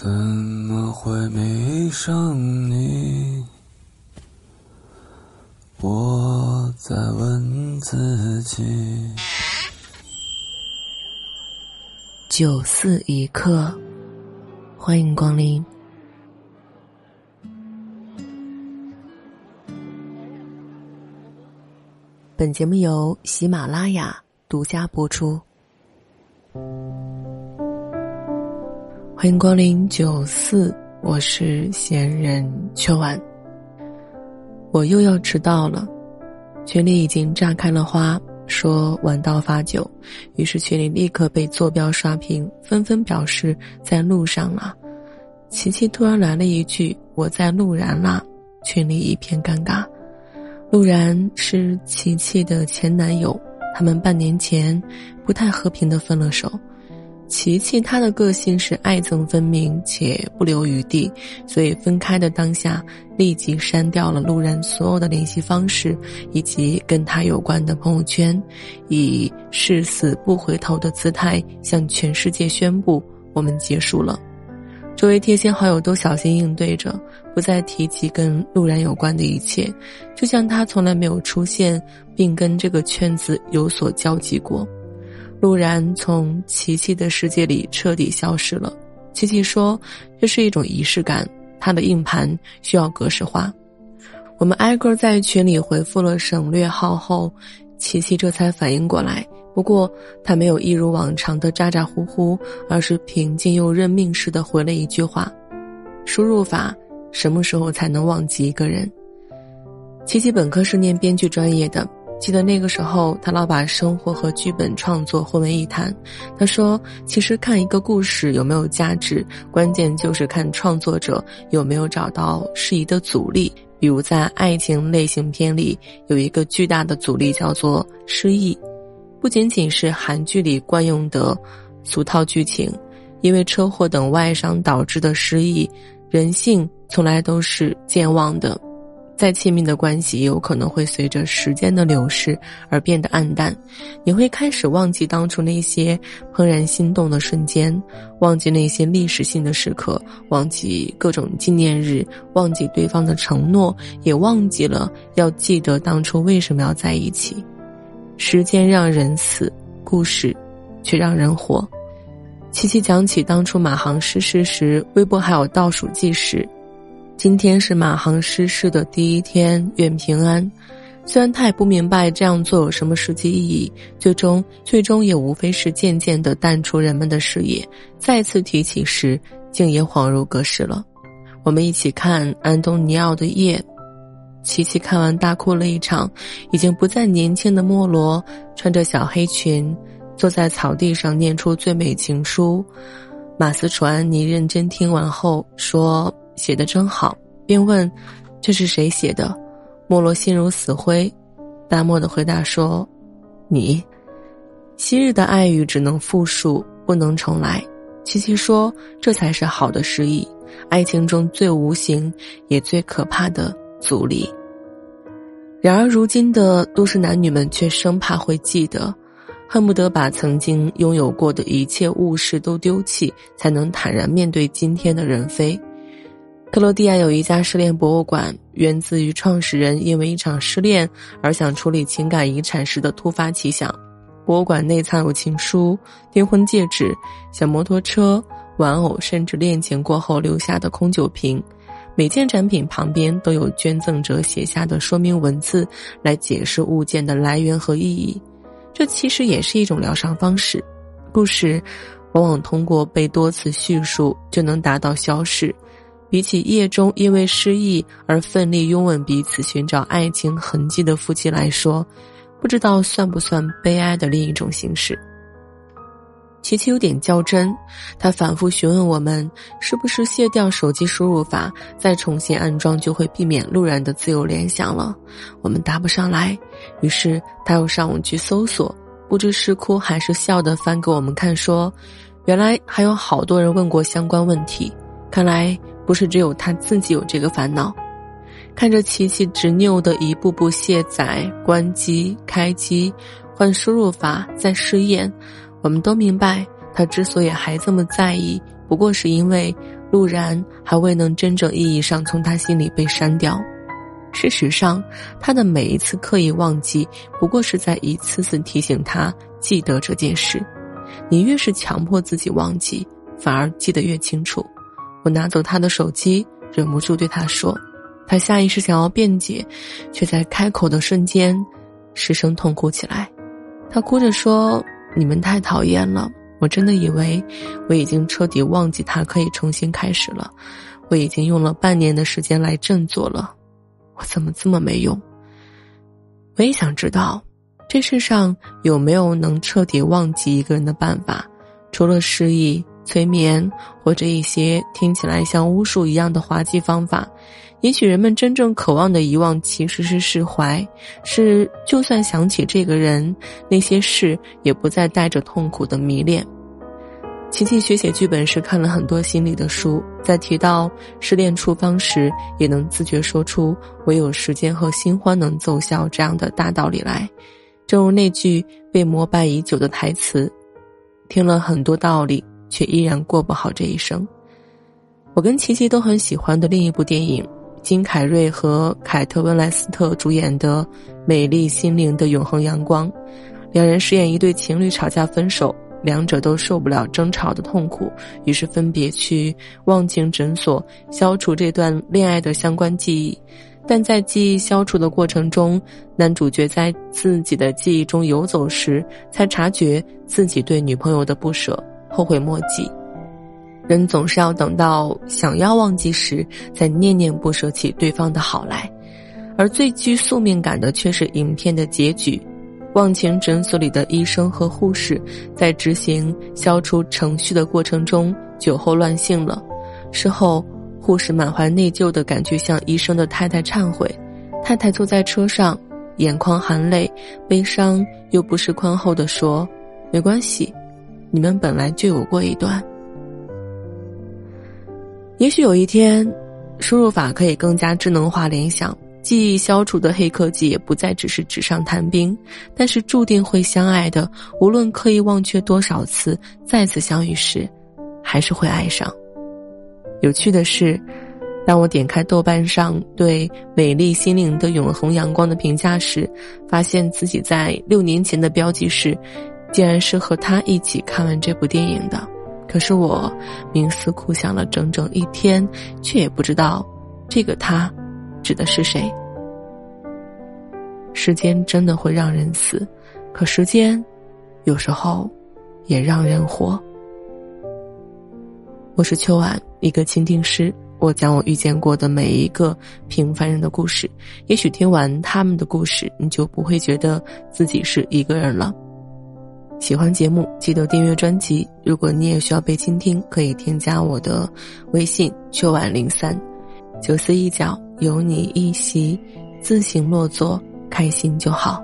怎么会迷上你？我在问自己。九四一刻，欢迎光临。本节目由喜马拉雅独家播出。欢迎光临九四，我是闲人秋晚。我又要迟到了，群里已经炸开了花，说晚到罚酒，于是群里立刻被坐标刷屏，纷纷表示在路上了。琪琪突然来了一句：“我在路然啦。”群里一片尴尬。陆然是琪琪的前男友，他们半年前不太和平的分了手。琪琪她的个性是爱憎分明且不留余地，所以分开的当下立即删掉了路人所有的联系方式以及跟他有关的朋友圈，以誓死不回头的姿态向全世界宣布我们结束了。周围贴心好友都小心应对着，不再提及跟路然有关的一切，就像他从来没有出现并跟这个圈子有所交集过。陆然从琪琪的世界里彻底消失了。琪琪说：“这是一种仪式感，他的硬盘需要格式化。”我们挨个在群里回复了省略号后，琪琪这才反应过来。不过他没有一如往常的咋咋呼呼，而是平静又认命似的回了一句话：“输入法什么时候才能忘记一个人？”琪琪本科是念编剧专业的。记得那个时候，他老把生活和剧本创作混为一谈。他说：“其实看一个故事有没有价值，关键就是看创作者有没有找到适宜的阻力。比如在爱情类型片里，有一个巨大的阻力叫做失忆，不仅仅是韩剧里惯用的俗套剧情，因为车祸等外伤导致的失忆，人性从来都是健忘的。”再亲密的关系也有可能会随着时间的流逝而变得暗淡，你会开始忘记当初那些怦然心动的瞬间，忘记那些历史性的时刻，忘记各种纪念日，忘记对方的承诺，也忘记了要记得当初为什么要在一起。时间让人死，故事却让人活。琪琪讲起当初马航失事时，微博还有倒数计时。今天是马航失事的第一天，愿平安。虽然他也不明白这样做有什么实际意义，最终最终也无非是渐渐的淡出人们的视野。再次提起时，竟也恍如隔世了。我们一起看安东尼奥的夜，琪琪看完大哭了一场。已经不再年轻的莫罗穿着小黑裙，坐在草地上念出最美情书。马斯楚安妮认真听完后说。写的真好，便问：“这是谁写的？”莫罗心如死灰，淡漠的回答说：“你。”昔日的爱语只能复述，不能重来。琪琪说：“这才是好的诗意，爱情中最无形也最可怕的阻力。”然而，如今的都市男女们却生怕会记得，恨不得把曾经拥有过的一切物事都丢弃，才能坦然面对今天的人非。克罗地亚有一家失恋博物馆，源自于创始人因为一场失恋而想处理情感遗产时的突发奇想。博物馆内藏有情书、订婚戒指、小摩托车、玩偶，甚至恋情过后留下的空酒瓶。每件展品旁边都有捐赠者写下的说明文字，来解释物件的来源和意义。这其实也是一种疗伤方式。故事往往通过被多次叙述就能达到消逝。比起夜中因为失忆而奋力拥吻彼此、寻找爱情痕迹的夫妻来说，不知道算不算悲哀的另一种形式。琪琪有点较真，他反复询问我们是不是卸掉手机输入法再重新安装就会避免路人的自由联想了。我们答不上来，于是他又上网去搜索，不知是哭还是笑的翻给我们看，说：“原来还有好多人问过相关问题，看来。”不是只有他自己有这个烦恼，看着琪琪执拗的一步步卸载、关机、开机、换输入法、再试验，我们都明白他之所以还这么在意，不过是因为陆然还未能真正意义上从他心里被删掉。事实上，他的每一次刻意忘记，不过是在一次次提醒他记得这件事。你越是强迫自己忘记，反而记得越清楚。我拿走他的手机，忍不住对他说：“他下意识想要辩解，却在开口的瞬间，失声痛哭起来。他哭着说：‘你们太讨厌了，我真的以为我已经彻底忘记他，可以重新开始了。我已经用了半年的时间来振作了，我怎么这么没用？’我也想知道。”这世上有没有能彻底忘记一个人的办法？除了失忆、催眠或者一些听起来像巫术一样的滑稽方法，也许人们真正渴望的遗忘其实是释怀，是就算想起这个人，那些事也不再带着痛苦的迷恋。琪琪学写剧本时看了很多心理的书，在提到失恋处方时，也能自觉说出“唯有时间和新欢能奏效”这样的大道理来。正如那句被膜拜已久的台词，听了很多道理，却依然过不好这一生。我跟琪琪都很喜欢的另一部电影，金凯瑞和凯特温莱斯特主演的《美丽心灵的永恒阳光》，两人饰演一对情侣吵架分手，两者都受不了争吵的痛苦，于是分别去忘情诊所消除这段恋爱的相关记忆。但在记忆消除的过程中，男主角在自己的记忆中游走时，才察觉自己对女朋友的不舍，后悔莫及。人总是要等到想要忘记时，才念念不舍起对方的好来，而最具宿命感的却是影片的结局。忘情诊所里的医生和护士，在执行消除程序的过程中酒后乱性了，事后。护士满怀内疚的感觉向医生的太太忏悔，太太坐在车上，眼眶含泪，悲伤又不失宽厚的说：“没关系，你们本来就有过一段。也许有一天，输入法可以更加智能化联想，记忆消除的黑科技也不再只是纸上谈兵。但是注定会相爱的，无论刻意忘却多少次，再次相遇时，还是会爱上。”有趣的是，当我点开豆瓣上对《美丽心灵的永恒阳光》的评价时，发现自己在六年前的标记是，竟然是和他一起看完这部电影的。可是我冥思苦想了整整一天，却也不知道这个他指的是谁。时间真的会让人死，可时间有时候也让人活。我是秋晚，一个倾听师。我讲我遇见过的每一个平凡人的故事，也许听完他们的故事，你就不会觉得自己是一个人了。喜欢节目，记得订阅专辑。如果你也需要被倾听，可以添加我的微信秋晚零三，九四一角有你一席，自行落座，开心就好。